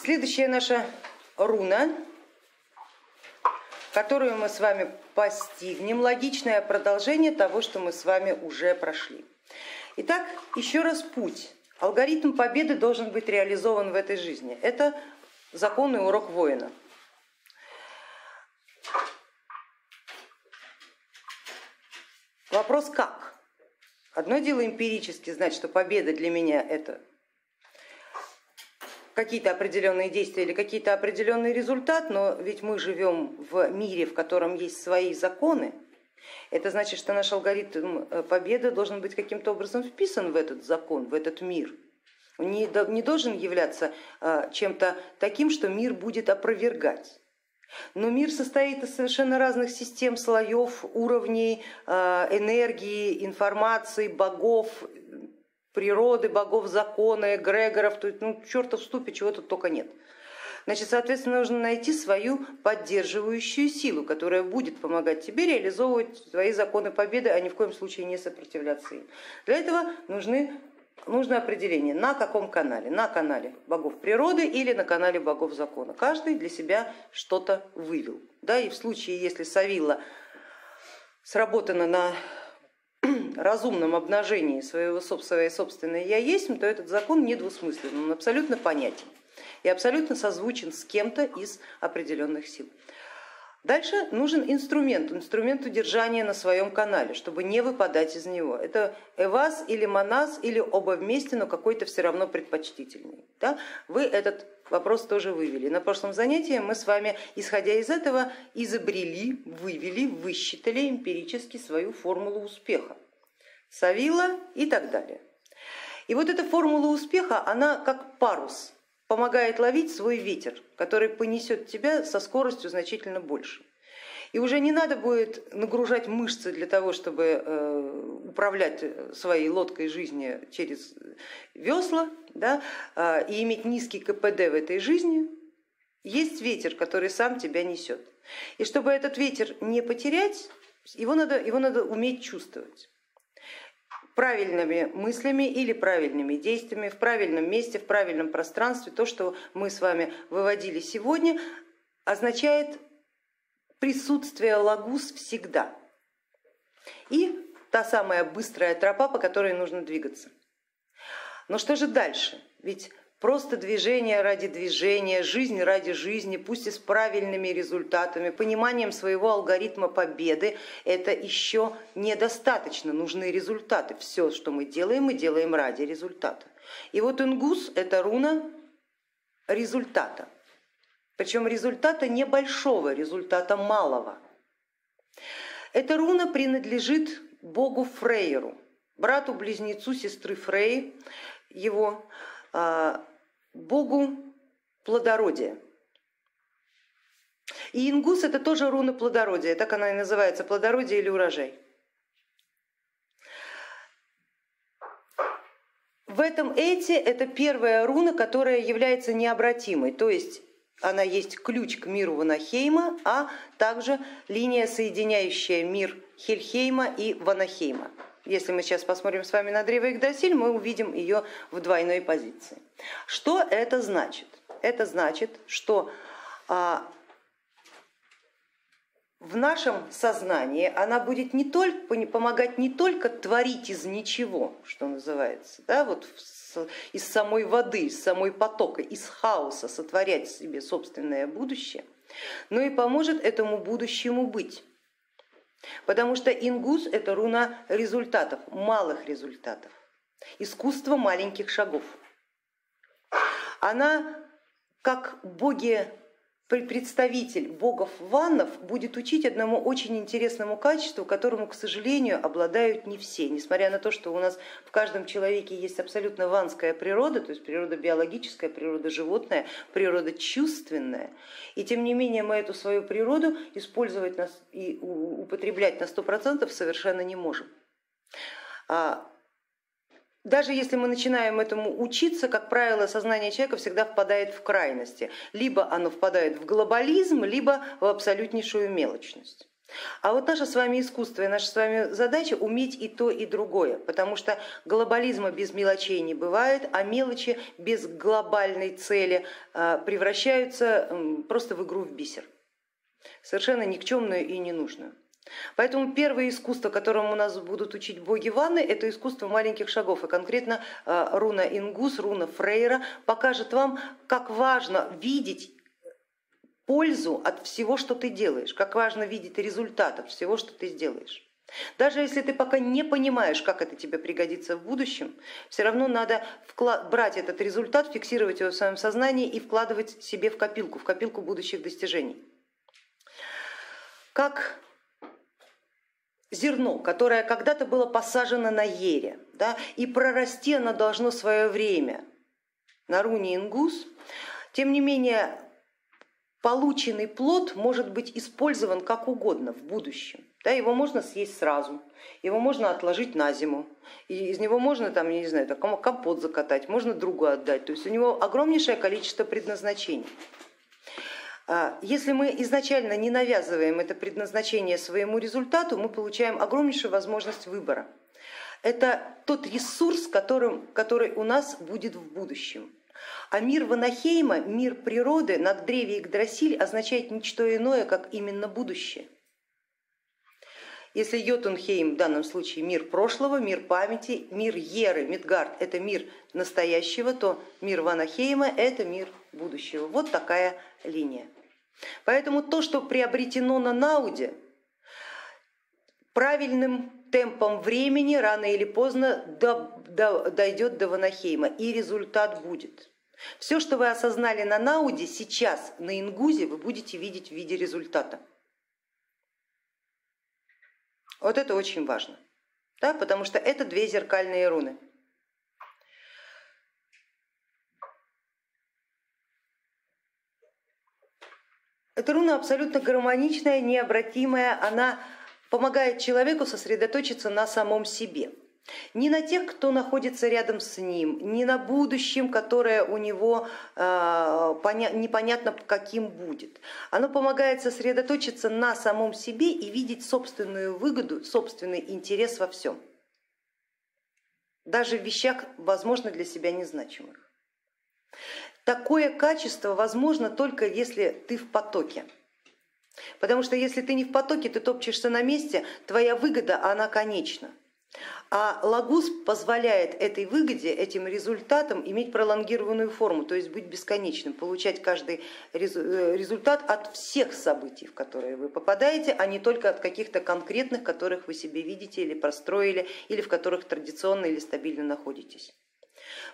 Следующая наша руна, которую мы с вами постигнем, логичное продолжение того, что мы с вами уже прошли. Итак, еще раз путь. Алгоритм победы должен быть реализован в этой жизни. Это законный урок воина. Вопрос как? Одно дело эмпирически знать, что победа для меня это какие-то определенные действия или какие-то определенный результат, но ведь мы живем в мире, в котором есть свои законы. Это значит, что наш алгоритм э, победы должен быть каким-то образом вписан в этот закон, в этот мир. Он не, не должен являться э, чем-то таким, что мир будет опровергать. Но мир состоит из совершенно разных систем, слоев, уровней э, энергии, информации, богов, природы, богов закона, эгрегоров, то есть, ну, черта в ступе, чего тут только нет. Значит, соответственно, нужно найти свою поддерживающую силу, которая будет помогать тебе реализовывать свои законы победы, а ни в коем случае не сопротивляться им. Для этого нужны нужно определение, на каком канале, на канале богов природы или на канале богов закона. Каждый для себя что-то вывел. Да, и в случае, если Савила сработана на разумном обнажении своего своей собственной я есть, то этот закон недвусмыслен, он абсолютно понятен и абсолютно созвучен с кем-то из определенных сил. Дальше нужен инструмент, инструмент удержания на своем канале, чтобы не выпадать из него. Это эвас или монас или оба вместе, но какой-то все равно предпочтительный. Да? Вы этот вопрос тоже вывели. На прошлом занятии мы с вами, исходя из этого, изобрели, вывели, высчитали эмпирически свою формулу успеха. Савила и так далее. И вот эта формула успеха, она как парус, помогает ловить свой ветер, который понесет тебя со скоростью значительно больше. И уже не надо будет нагружать мышцы для того, чтобы э, управлять своей лодкой жизни через весла да, а, и иметь низкий КПД в этой жизни. Есть ветер, который сам тебя несет. И чтобы этот ветер не потерять, его надо, его надо уметь чувствовать правильными мыслями или правильными действиями в правильном месте, в правильном пространстве. То, что мы с вами выводили сегодня, означает присутствие лагус всегда. И та самая быстрая тропа, по которой нужно двигаться. Но что же дальше? Ведь Просто движение ради движения, жизнь ради жизни, пусть и с правильными результатами, пониманием своего алгоритма победы, это еще недостаточно, нужны результаты. Все, что мы делаем, мы делаем ради результата. И вот ингус это руна результата, причем результата небольшого, результата малого. Эта руна принадлежит богу Фрейеру, брату-близнецу сестры Фрей, его а, богу плодородия. И ингус это тоже руна плодородия, так она и называется, плодородие или урожай. В этом эти это первая руна, которая является необратимой, то есть она есть ключ к миру Ванахейма, а также линия, соединяющая мир Хельхейма и Ванахейма. Если мы сейчас посмотрим с вами на древо Игдрасиль, мы увидим ее в двойной позиции. Что это значит? Это значит, что а, в нашем сознании она будет не только, помогать не только творить из ничего, что называется, да, вот из самой воды, из самой потока, из хаоса сотворять себе собственное будущее, но и поможет этому будущему быть. Потому что ингус это руна результатов, малых результатов, искусство маленьких шагов. Она как боги представитель богов ваннов будет учить одному очень интересному качеству, которому, к сожалению, обладают не все. Несмотря на то, что у нас в каждом человеке есть абсолютно ванская природа, то есть природа биологическая, природа животная, природа чувственная, и тем не менее мы эту свою природу использовать и употреблять на сто процентов совершенно не можем. Даже если мы начинаем этому учиться, как правило, сознание человека всегда впадает в крайности. Либо оно впадает в глобализм, либо в абсолютнейшую мелочность. А вот наше с вами искусство и наша с вами задача уметь и то, и другое, потому что глобализма без мелочей не бывает, а мелочи без глобальной цели а, превращаются просто в игру в бисер, совершенно никчемную и ненужную. Поэтому первое искусство, которому нас будут учить боги ванны, это искусство маленьких шагов. И конкретно а, руна Ингус, руна Фрейра покажет вам, как важно видеть пользу от всего, что ты делаешь, как важно видеть результат от всего, что ты сделаешь. Даже если ты пока не понимаешь, как это тебе пригодится в будущем, все равно надо брать этот результат, фиксировать его в своем сознании и вкладывать себе в копилку, в копилку будущих достижений. Как зерно, которое когда-то было посажено на ере, да, и прорасти оно должно свое время на руне ингус, тем не менее полученный плод может быть использован как угодно в будущем. Да, его можно съесть сразу, его можно отложить на зиму, и из него можно там, я не знаю, компот закатать, можно другу отдать. То есть у него огромнейшее количество предназначений. А, если мы изначально не навязываем это предназначение своему результату, мы получаем огромнейшую возможность выбора. Это тот ресурс, которым, который у нас будет в будущем. А мир Ванахейма, мир природы над древе Игдрасиль означает ничто иное, как именно будущее. Если Йотунхейм в данном случае мир прошлого, мир памяти, мир Еры, Мидгард это мир настоящего, то мир Ванахейма это мир будущего. Вот такая линия. Поэтому то, что приобретено на Науде, правильным темпом времени рано или поздно дойдет до Ванахейма и результат будет. Все, что вы осознали на Науде, сейчас на Ингузе вы будете видеть в виде результата. Вот это очень важно, да, потому что это две зеркальные руны. Эта руна абсолютно гармоничная, необратимая, она помогает человеку сосредоточиться на самом себе не на тех, кто находится рядом с ним, не на будущем, которое у него а, непонятно каким будет. Оно помогает сосредоточиться на самом себе и видеть собственную выгоду, собственный интерес во всем, даже в вещах, возможно, для себя незначимых. Такое качество возможно только если ты в потоке. Потому что если ты не в потоке, ты топчешься на месте, твоя выгода, она конечна. А лагус позволяет этой выгоде, этим результатам иметь пролонгированную форму, то есть быть бесконечным, получать каждый э, результат от всех событий, в которые вы попадаете, а не только от каких-то конкретных, которых вы себе видите или простроили, или в которых традиционно или стабильно находитесь.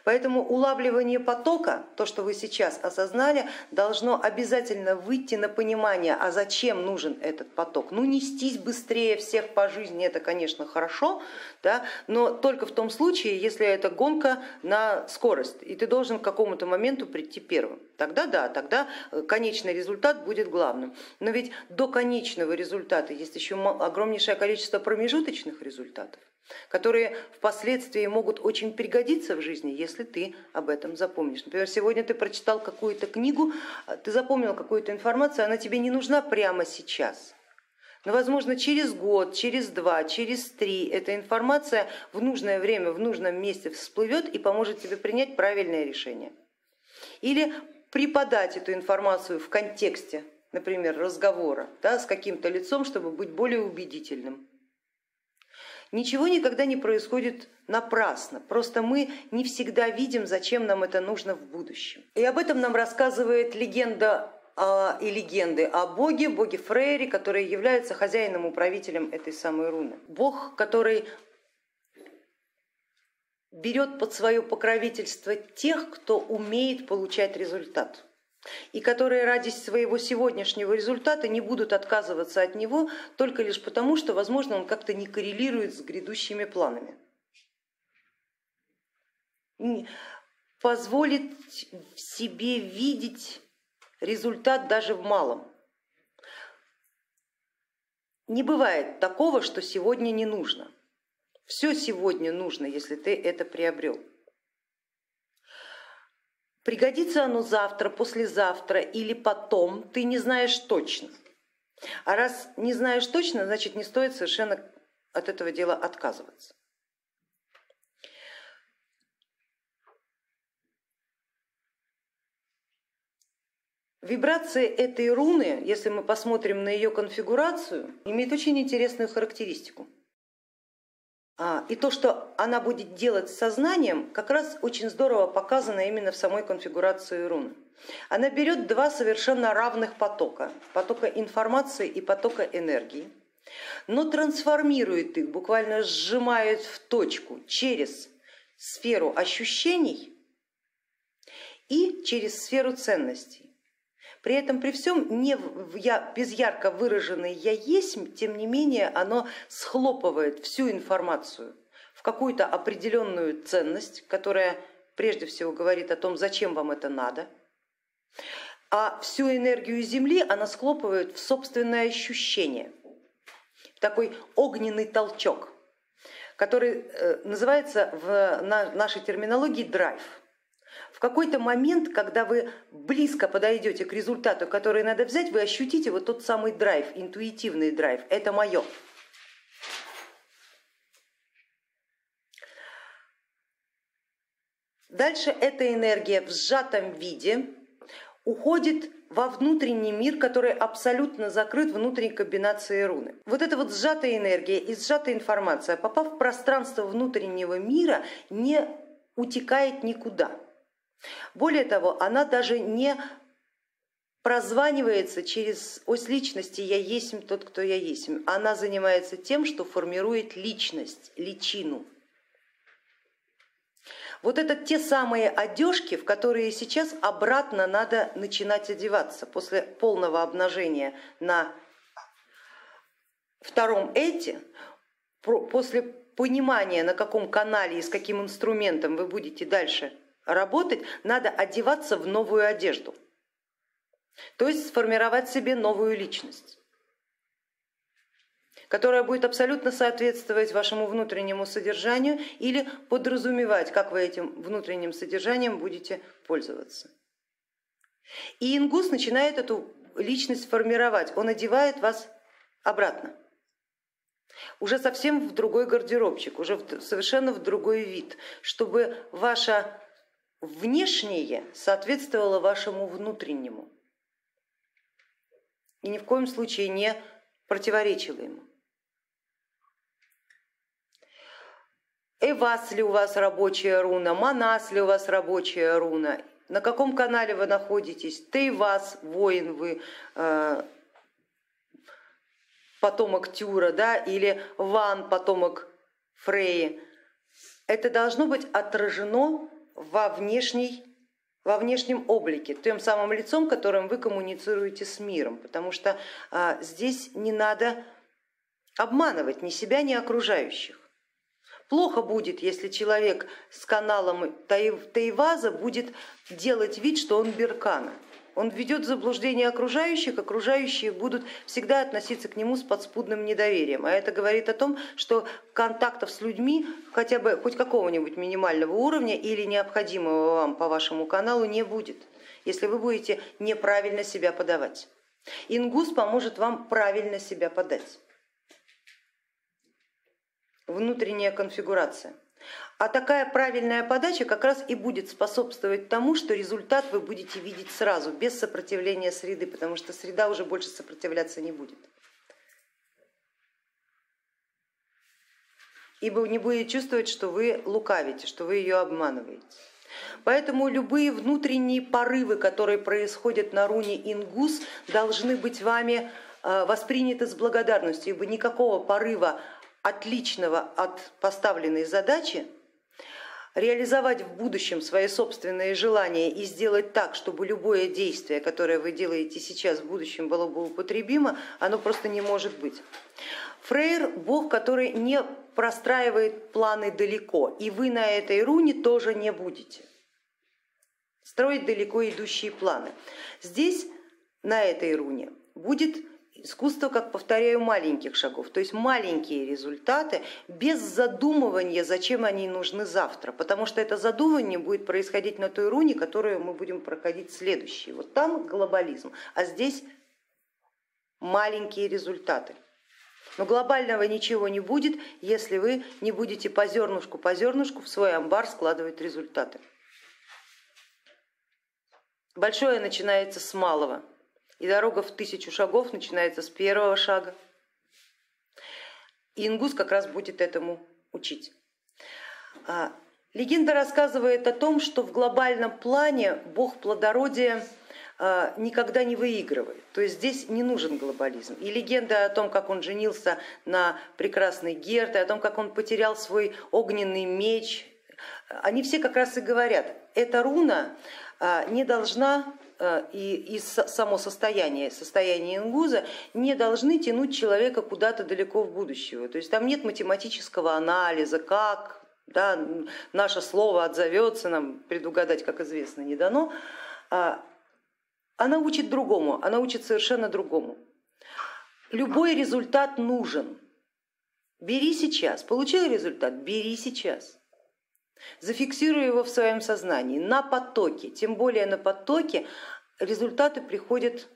Поэтому улавливание потока, то, что вы сейчас осознали, должно обязательно выйти на понимание, а зачем нужен этот поток. Ну, нестись быстрее всех по жизни, это, конечно, хорошо, да, но только в том случае, если это гонка на скорость, и ты должен к какому-то моменту прийти первым. Тогда да, тогда э, конечный результат будет главным. Но ведь до конечного результата есть еще огромнейшее количество промежуточных результатов которые впоследствии могут очень пригодиться в жизни, если ты об этом запомнишь. Например, сегодня ты прочитал какую-то книгу, а, ты запомнил какую-то информацию, она тебе не нужна прямо сейчас. Но, возможно, через год, через два, через три эта информация в нужное время, в нужном месте всплывет и поможет тебе принять правильное решение. Или преподать эту информацию в контексте, например, разговора да, с каким-то лицом, чтобы быть более убедительным. Ничего никогда не происходит напрасно, просто мы не всегда видим, зачем нам это нужно в будущем. И об этом нам рассказывает легенда и легенды о боге, боге Фрейре, который является хозяином, управителем этой самой руны. Бог, который берет под свое покровительство тех, кто умеет получать результат и которые ради своего сегодняшнего результата не будут отказываться от него только лишь потому, что, возможно, он как-то не коррелирует с грядущими планами. Позволит себе видеть результат даже в малом. Не бывает такого, что сегодня не нужно. Все сегодня нужно, если ты это приобрел. Пригодится оно завтра, послезавтра или потом, ты не знаешь точно. А раз не знаешь точно, значит не стоит совершенно от этого дела отказываться. Вибрация этой руны, если мы посмотрим на ее конфигурацию, имеет очень интересную характеристику. А, и то, что она будет делать с сознанием, как раз очень здорово показано именно в самой конфигурации руны. Она берет два совершенно равных потока, потока информации и потока энергии, но трансформирует их, буквально сжимает в точку через сферу ощущений и через сферу ценностей. При этом при всем не я, без ярко выраженной я есть, тем не менее оно схлопывает всю информацию в какую-то определенную ценность, которая прежде всего говорит о том, зачем вам это надо, а всю энергию Земли она схлопывает в собственное ощущение, в такой огненный толчок, который э, называется в нашей терминологии драйв. в какой-то момент, когда вы близко подойдете к результату, который надо взять, вы ощутите вот тот самый драйв, интуитивный драйв, это мое. Дальше эта энергия в сжатом виде уходит во внутренний мир, который абсолютно закрыт внутренней комбинацией руны. Вот эта вот сжатая энергия и сжатая информация, попав в пространство внутреннего мира, не утекает никуда. Более того, она даже не прозванивается через ось личности «я есть тот, кто я есть». Она занимается тем, что формирует личность, личину. Вот это те самые одежки, в которые сейчас обратно надо начинать одеваться после полного обнажения на втором эти, после понимания, на каком канале и с каким инструментом вы будете дальше работать, надо одеваться в новую одежду, то есть сформировать себе новую личность которая будет абсолютно соответствовать вашему внутреннему содержанию или подразумевать, как вы этим внутренним содержанием будете пользоваться. И ингус начинает эту личность формировать, он одевает вас обратно, уже совсем в другой гардеробчик, уже совершенно в другой вид, чтобы ваша внешнее соответствовало вашему внутреннему и ни в коем случае не противоречило ему. Эвас ли у вас рабочая руна, Манас ли у вас рабочая руна, на каком канале вы находитесь, Тейвас, воин вы, э, потомок Тюра, да, или Ван, потомок Фреи. Это должно быть отражено во, внешней, во внешнем облике, тем самым лицом, которым вы коммуницируете с миром, потому что а, здесь не надо обманывать ни себя, ни окружающих. Плохо будет, если человек с каналом Таиваза будет делать вид, что он Беркана. Он введет в заблуждение окружающих, окружающие будут всегда относиться к нему с подспудным недоверием. А это говорит о том, что контактов с людьми хотя бы хоть какого-нибудь минимального уровня или необходимого вам по вашему каналу не будет, если вы будете неправильно себя подавать. Ингус поможет вам правильно себя подать. Внутренняя конфигурация. А такая правильная подача как раз и будет способствовать тому, что результат вы будете видеть сразу, без сопротивления среды, потому что среда уже больше сопротивляться не будет. Ибо не будет чувствовать, что вы лукавите, что вы ее обманываете. Поэтому любые внутренние порывы, которые происходят на руне Ингус, должны быть вами э, восприняты с благодарностью, ибо никакого порыва отличного от поставленной задачи реализовать в будущем свои собственные желания и сделать так, чтобы любое действие, которое вы делаете сейчас, в будущем было бы употребимо, оно просто не может быть. Фрейр бог, который не простраивает планы далеко, и вы на этой руне тоже не будете строить далеко идущие планы. Здесь на этой руне будет Искусство, как повторяю, маленьких шагов, то есть маленькие результаты без задумывания, зачем они нужны завтра, потому что это задумывание будет происходить на той руне, которую мы будем проходить следующей. Вот там глобализм, а здесь маленькие результаты. Но глобального ничего не будет, если вы не будете по зернышку по зернышку в свой амбар складывать результаты. Большое начинается с малого, и дорога в тысячу шагов начинается с первого шага. И ингус как раз будет этому учить. А, легенда рассказывает о том, что в глобальном плане бог плодородия а, никогда не выигрывает. То есть здесь не нужен глобализм. И легенда о том, как он женился на прекрасной Герте, о том, как он потерял свой огненный меч, они все как раз и говорят, эта руна а, не должна и, и само состояние, состояние ингуза не должны тянуть человека куда-то далеко в будущее. То есть там нет математического анализа, как да, наше слово отзовется, нам предугадать, как известно, не дано. А она учит другому, она учит совершенно другому. Любой результат нужен. Бери сейчас, получил результат, бери сейчас. Зафиксируй его в своем сознании, на потоке, тем более на потоке результаты приходят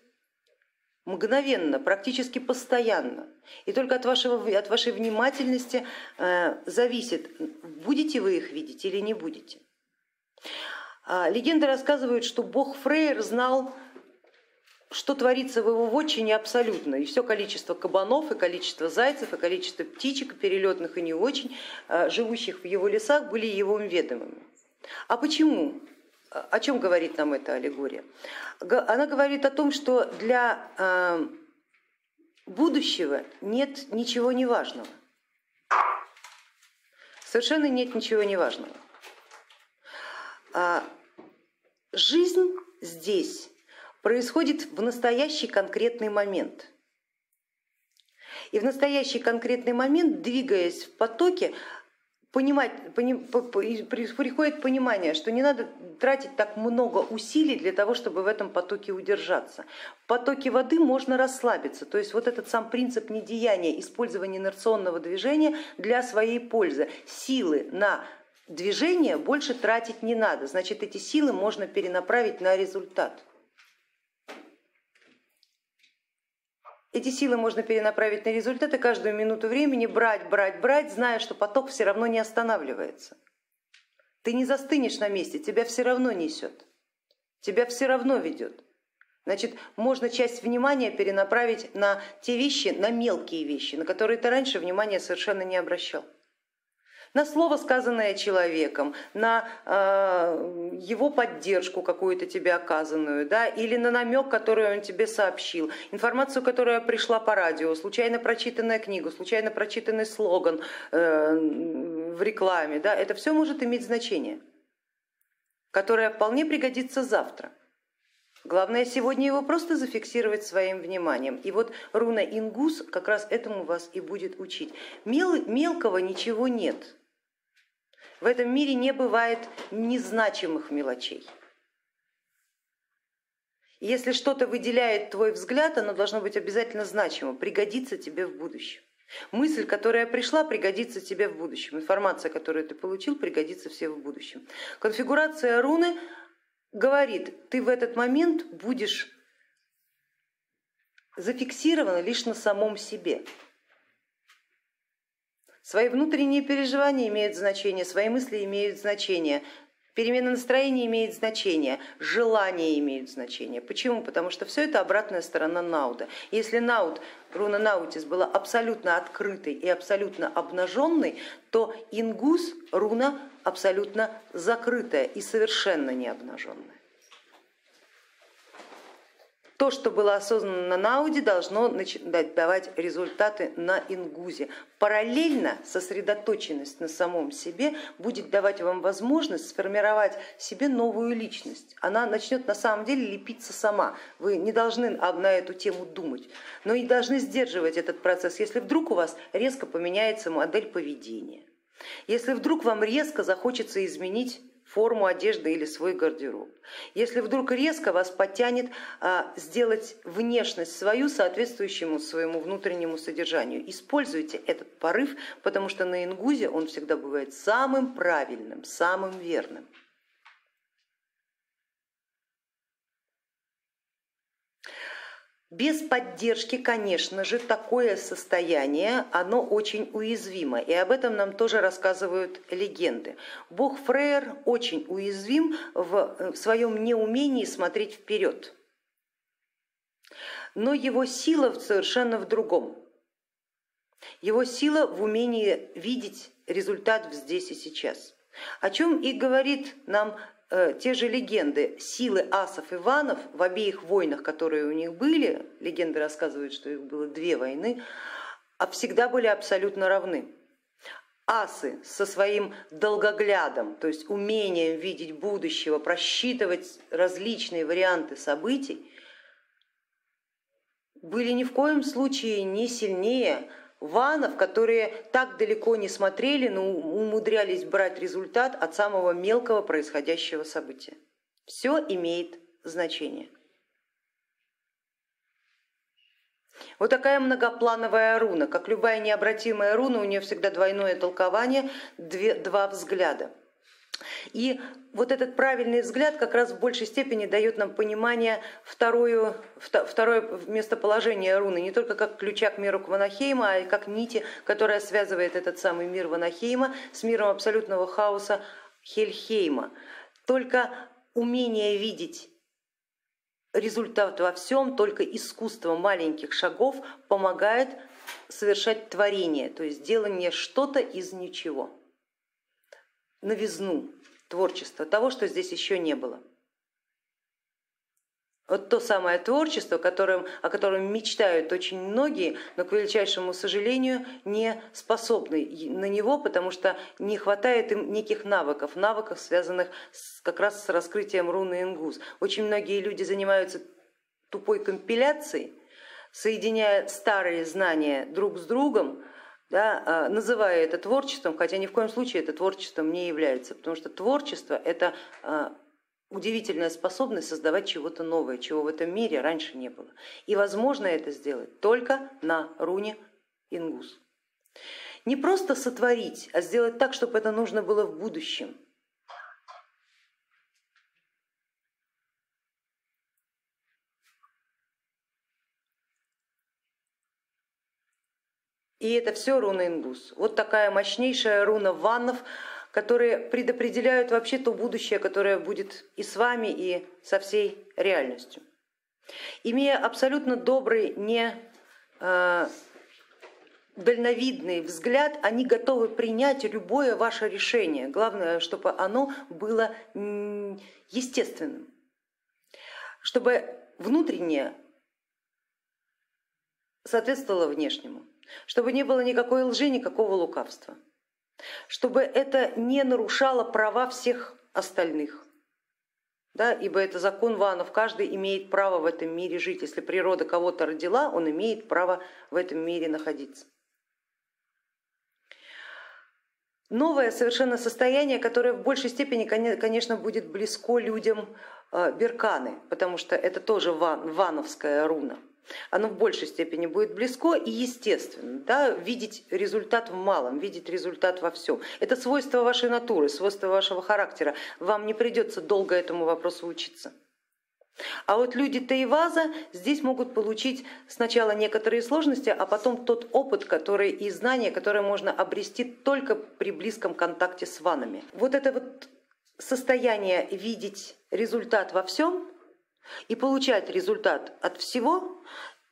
мгновенно, практически постоянно. И только от, вашего, от вашей внимательности э, зависит, будете вы их видеть или не будете. А, легенды рассказывают, что бог Фрейер знал что творится в его вотчине абсолютно. И все количество кабанов, и количество зайцев, и количество птичек, перелетных и не очень, э, живущих в его лесах, были его ведомыми. А почему? О чем говорит нам эта аллегория? Она говорит о том, что для э, будущего нет ничего неважного. Совершенно нет ничего неважного. А жизнь здесь происходит в настоящий конкретный момент. И в настоящий конкретный момент, двигаясь в потоке, понимать, поним, приходит понимание, что не надо тратить так много усилий для того, чтобы в этом потоке удержаться. В потоке воды можно расслабиться, то есть вот этот сам принцип недеяния, использования инерционного движения для своей пользы. Силы на движение больше тратить не надо, значит эти силы можно перенаправить на результат. Эти силы можно перенаправить на результаты каждую минуту времени, брать, брать, брать, зная, что поток все равно не останавливается. Ты не застынешь на месте, тебя все равно несет, тебя все равно ведет. Значит, можно часть внимания перенаправить на те вещи, на мелкие вещи, на которые ты раньше внимания совершенно не обращал на слово, сказанное человеком, на э, его поддержку какую-то тебе оказанную, да, или на намек, который он тебе сообщил, информацию, которая пришла по радио, случайно прочитанная книга, случайно прочитанный слоган э, в рекламе, да, это все может иметь значение, которое вполне пригодится завтра. Главное сегодня его просто зафиксировать своим вниманием. И вот руна Ингус как раз этому вас и будет учить. Мел, мелкого ничего нет. В этом мире не бывает незначимых мелочей. Если что-то выделяет твой взгляд, оно должно быть обязательно значимо, пригодится тебе в будущем. Мысль, которая пришла, пригодится тебе в будущем. Информация, которую ты получил, пригодится все в будущем. Конфигурация руны говорит, ты в этот момент будешь зафиксирован лишь на самом себе. Свои внутренние переживания имеют значение, свои мысли имеют значение, перемена настроения имеет значение, желания имеют значение. Почему? Потому что все это обратная сторона Науда. Если Науд, руна Наутис была абсолютно открытой и абсолютно обнаженной, то Ингус руна абсолютно закрытая и совершенно не обнаженная. То, что было осознанно на Ауди, должно давать результаты на Ингузе. Параллельно сосредоточенность на самом себе будет давать вам возможность сформировать себе новую личность. Она начнет на самом деле лепиться сама. Вы не должны на эту тему думать, но и должны сдерживать этот процесс, если вдруг у вас резко поменяется модель поведения. Если вдруг вам резко захочется изменить форму одежды или свой гардероб. Если вдруг резко вас потянет а, сделать внешность свою соответствующему своему внутреннему содержанию, используйте этот порыв, потому что на ингузе он всегда бывает самым правильным, самым верным. Без поддержки, конечно же, такое состояние, оно очень уязвимо, и об этом нам тоже рассказывают легенды. Бог Фрейр очень уязвим в своем неумении смотреть вперед, но его сила совершенно в другом. Его сила в умении видеть результат здесь и сейчас. О чем и говорит нам Э, те же легенды силы асов и ванов в обеих войнах, которые у них были, легенды рассказывают, что их было две войны, а всегда были абсолютно равны. Асы со своим долгоглядом, то есть умением видеть будущего, просчитывать различные варианты событий, были ни в коем случае не сильнее ванов, которые так далеко не смотрели, но умудрялись брать результат от самого мелкого происходящего события. Все имеет значение. Вот такая многоплановая руна, как любая необратимая руна, у нее всегда двойное толкование, две, два взгляда. И вот этот правильный взгляд как раз в большей степени дает нам понимание второе, второе местоположение руны, не только как ключа к миру Кванахейма, а и как нити, которая связывает этот самый мир Ванахейма с миром абсолютного хаоса Хельхейма. Только умение видеть результат во всем, только искусство маленьких шагов помогает совершать творение, то есть делание что-то из ничего новизну творчества, того, что здесь еще не было. Вот то самое творчество, которым, о котором мечтают очень многие, но, к величайшему сожалению, не способны на него, потому что не хватает им неких навыков, навыков, связанных с, как раз с раскрытием руны Ингус. Очень многие люди занимаются тупой компиляцией, соединяя старые знания друг с другом, да, а, называя это творчеством, хотя ни в коем случае это творчеством не является, потому что творчество это а, удивительная способность создавать чего-то новое, чего в этом мире раньше не было. И возможно это сделать только на руне Ингус. Не просто сотворить, а сделать так, чтобы это нужно было в будущем. И это все руна Ингус. Вот такая мощнейшая руна ваннов, которые предопределяют вообще то будущее, которое будет и с вами, и со всей реальностью. Имея абсолютно добрый, не э, дальновидный взгляд, они готовы принять любое ваше решение. Главное, чтобы оно было естественным, чтобы внутреннее соответствовало внешнему чтобы не было никакой лжи, никакого лукавства, чтобы это не нарушало права всех остальных. Да, ибо это закон ванов, каждый имеет право в этом мире жить. Если природа кого-то родила, он имеет право в этом мире находиться. Новое совершенно состояние, которое в большей степени, конечно, будет близко людям э, Берканы, потому что это тоже ван, вановская руна оно в большей степени будет близко и естественно, да, видеть результат в малом, видеть результат во всем. Это свойство вашей натуры, свойство вашего характера. Вам не придется долго этому вопросу учиться. А вот люди Таиваза здесь могут получить сначала некоторые сложности, а потом тот опыт который, и знания, которые можно обрести только при близком контакте с ванами. Вот это вот состояние видеть результат во всем, и получать результат от всего,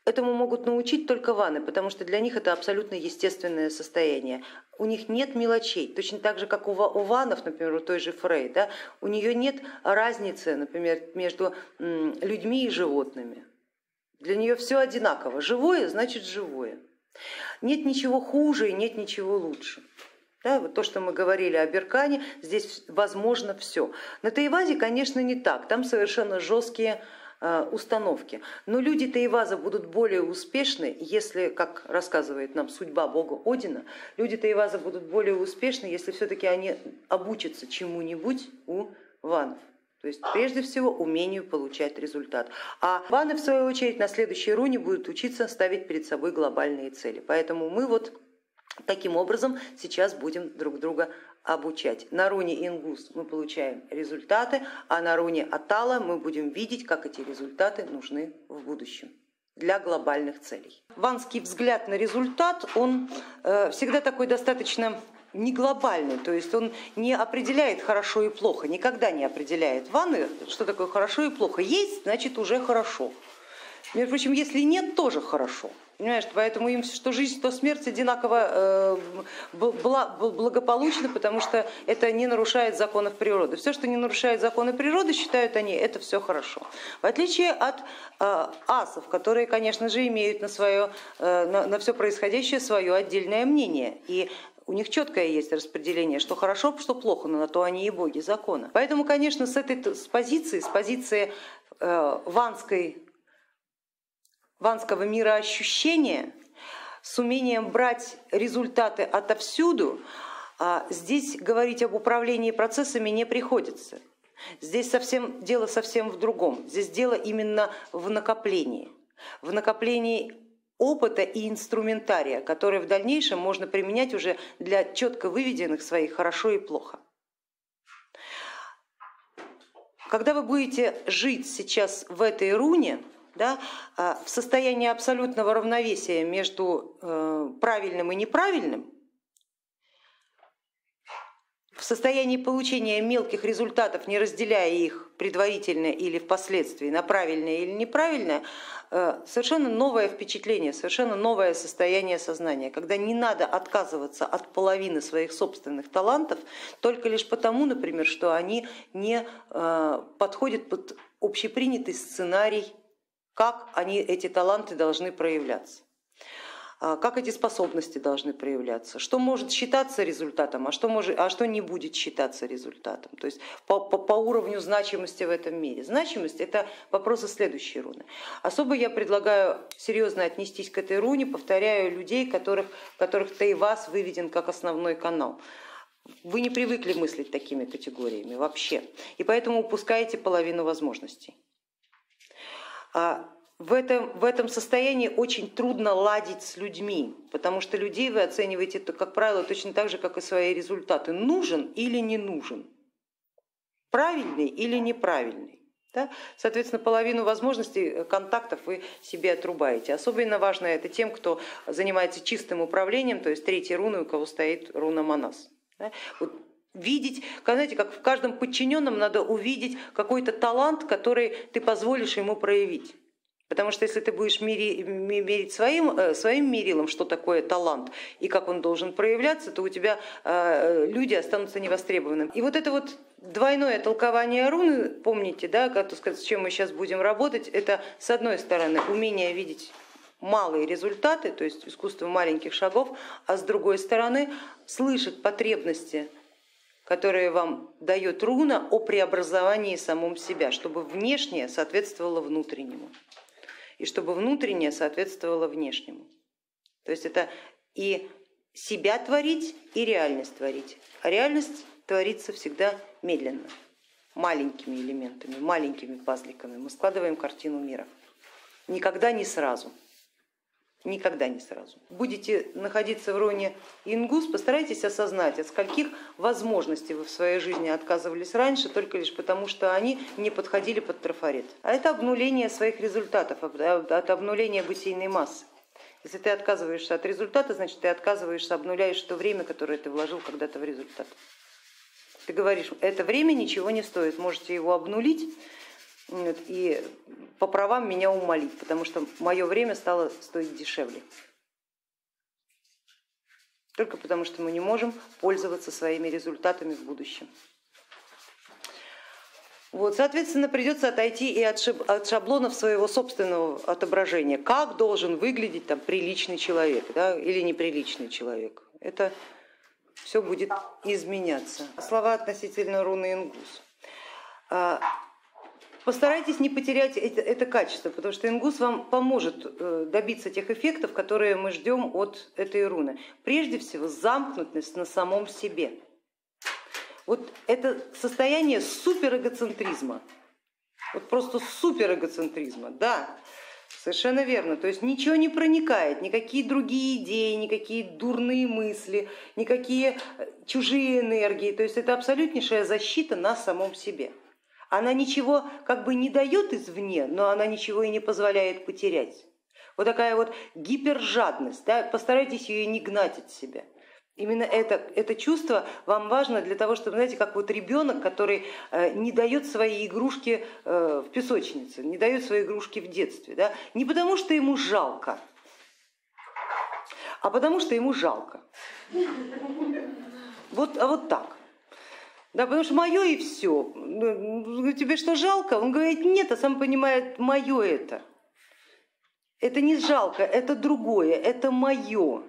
этому могут научить только ваны, потому что для них это абсолютно естественное состояние. У них нет мелочей, точно так же, как у ванов, например, у той же Фрей, да, у нее нет разницы, например, между людьми и животными. Для нее все одинаково. Живое значит живое. Нет ничего хуже и нет ничего лучше. Да, вот то, что мы говорили о Беркане, здесь возможно все. На Таивазе, конечно, не так, там совершенно жесткие э, установки. Но люди Таиваза будут более успешны, если, как рассказывает нам судьба бога Одина, люди Таиваза будут более успешны, если все-таки они обучатся чему-нибудь у ванов. То есть прежде всего умению получать результат. А ваны в свою очередь на следующей руне будут учиться ставить перед собой глобальные цели. Поэтому мы вот Таким образом, сейчас будем друг друга обучать. На руне Ингус мы получаем результаты, а на руне Атала мы будем видеть, как эти результаты нужны в будущем. для глобальных целей. Ванский взгляд на результат, он э, всегда такой достаточно не глобальный, то есть он не определяет хорошо и плохо, никогда не определяет. Ванны, что такое хорошо и плохо, есть, значит уже хорошо. Между прочим, если нет, тоже хорошо. Понимаешь, поэтому им что жизнь, то смерть одинаково э, благополучны, потому что это не нарушает законов природы. Все, что не нарушает законы природы, считают они, это все хорошо. В отличие от э, асов, которые, конечно же, имеют на, свое, э, на, на все происходящее свое отдельное мнение. И у них четкое есть распределение, что хорошо, что плохо, но на то они и боги закона. Поэтому, конечно, с этой с позиции, с позиции э, ванской ванского мироощущения с умением брать результаты отовсюду, а здесь говорить об управлении процессами не приходится. Здесь совсем, дело совсем в другом. Здесь дело именно в накоплении, в накоплении опыта и инструментария, который в дальнейшем можно применять уже для четко выведенных своих хорошо и плохо. Когда вы будете жить сейчас в этой руне, да, а, в состоянии абсолютного равновесия между э, правильным и неправильным, в состоянии получения мелких результатов, не разделяя их предварительно или впоследствии на правильное или неправильное, э, совершенно новое впечатление, совершенно новое состояние сознания, когда не надо отказываться от половины своих собственных талантов только лишь потому, например, что они не э, подходят под общепринятый сценарий как они, эти таланты должны проявляться а, как эти способности должны проявляться, что может считаться результатом, а что, может, а что не будет считаться результатом, то есть по, по, по уровню значимости в этом мире. Значимость это вопросы следующей руны. Особо я предлагаю серьезно отнестись к этой руне, повторяю людей, которых, которых Тейвас выведен как основной канал. Вы не привыкли мыслить такими категориями вообще, и поэтому упускаете половину возможностей. А в этом, в этом состоянии очень трудно ладить с людьми, потому что людей вы оцениваете, как правило, точно так же, как и свои результаты. Нужен или не нужен, правильный или неправильный. Да? Соответственно, половину возможностей э, контактов вы себе отрубаете. Особенно важно это тем, кто занимается чистым управлением, то есть третьей руной, у кого стоит руна Манас. Да? Вот видеть, знаете, как в каждом подчиненном надо увидеть какой-то талант, который ты позволишь ему проявить. Потому что если ты будешь мерить своим, э, своим мерилом, что такое талант и как он должен проявляться, то у тебя э, люди останутся невостребованными. И вот это вот двойное толкование руны, помните, да, как, сказать, с чем мы сейчас будем работать, это с одной стороны умение видеть малые результаты, то есть искусство маленьких шагов, а с другой стороны слышать потребности которые вам дает руна о преобразовании самом себя, чтобы внешнее соответствовало внутреннему и чтобы внутреннее соответствовало внешнему. То есть это и себя творить, и реальность творить. А реальность творится всегда медленно, маленькими элементами, маленькими пазликами. Мы складываем картину мира. Никогда не сразу никогда не сразу. Будете находиться в роне ингус, постарайтесь осознать, от скольких возможностей вы в своей жизни отказывались раньше, только лишь потому, что они не подходили под трафарет. А это обнуление своих результатов, от обнуления бытийной массы. Если ты отказываешься от результата, значит ты отказываешься, обнуляешь то время, которое ты вложил когда-то в результат. Ты говоришь, это время ничего не стоит, можете его обнулить, и по правам меня умолить, потому что мое время стало стоить дешевле. Только потому, что мы не можем пользоваться своими результатами в будущем. Вот, соответственно, придется отойти и от, шаблонов своего собственного отображения. Как должен выглядеть там, приличный человек да, или неприличный человек. Это все будет изменяться. Слова относительно руны Ингус. Постарайтесь не потерять это, это качество, потому что ингус вам поможет э, добиться тех эффектов, которые мы ждем от этой руны. Прежде всего замкнутость на самом себе. Вот это состояние суперэгоцентризма, вот просто суперэгоцентризма, да, Совершенно верно. То есть ничего не проникает, никакие другие идеи, никакие дурные мысли, никакие э, чужие энергии. То есть это абсолютнейшая защита на самом себе. Она ничего как бы не дает извне, но она ничего и не позволяет потерять. вот такая вот гипержадность, да, постарайтесь ее не гнать от себя. Именно это, это чувство вам важно для того, чтобы, знаете, как вот ребенок, который э, не дает свои игрушки э, в песочнице, не дает свои игрушки в детстве. Да? Не потому, что ему жалко, а потому, что ему жалко. Вот, а вот так. Да, потому что мое и все. Ну, тебе что жалко? Он говорит, нет, а сам понимает, мое это. Это не жалко, это другое, это мое.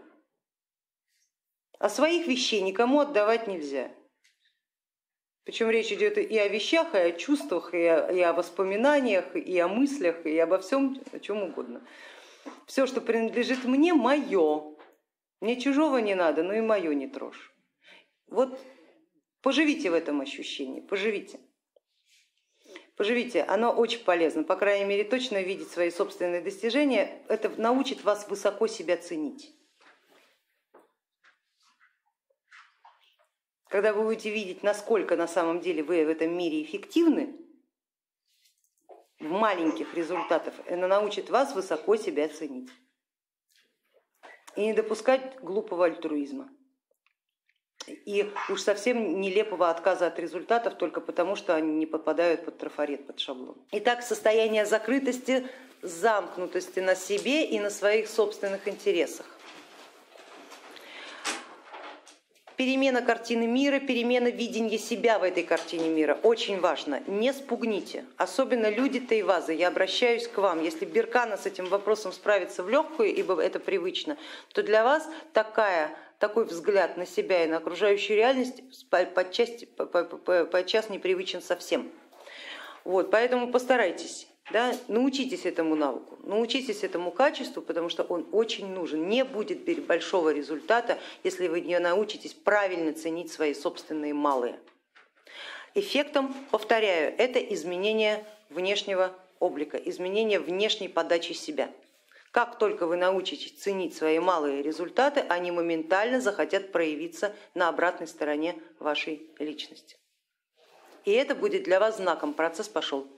А своих вещей никому отдавать нельзя. Причем речь идет и о вещах, и о чувствах, и о, и о воспоминаниях, и о мыслях, и обо всем, о чем угодно. Все, что принадлежит мне, мое. Мне чужого не надо, но и мое не трожь. Вот поживите в этом ощущении, поживите. Поживите, оно очень полезно, по крайней мере точно видеть свои собственные достижения, это научит вас высоко себя ценить. Когда вы будете видеть, насколько на самом деле вы в этом мире эффективны, в маленьких результатах, это научит вас высоко себя ценить и не допускать глупого альтруизма и уж совсем нелепого отказа от результатов только потому, что они не попадают под трафарет, под шаблон. Итак, состояние закрытости, замкнутости на себе и на своих собственных интересах. Перемена картины мира, перемена видения себя в этой картине мира очень важно. Не спугните, особенно люди Тайвазы. Я обращаюсь к вам. Если Беркана с этим вопросом справится в легкую, ибо это привычно, то для вас такая такой взгляд на себя и на окружающую реальность подчас, подчас непривычен совсем. Вот, поэтому постарайтесь, да, научитесь этому навыку, научитесь этому качеству, потому что он очень нужен. Не будет большого результата, если вы не научитесь правильно ценить свои собственные малые. Эффектом, повторяю, это изменение внешнего облика, изменение внешней подачи себя. Как только вы научитесь ценить свои малые результаты, они моментально захотят проявиться на обратной стороне вашей личности. И это будет для вас знаком, процесс пошел.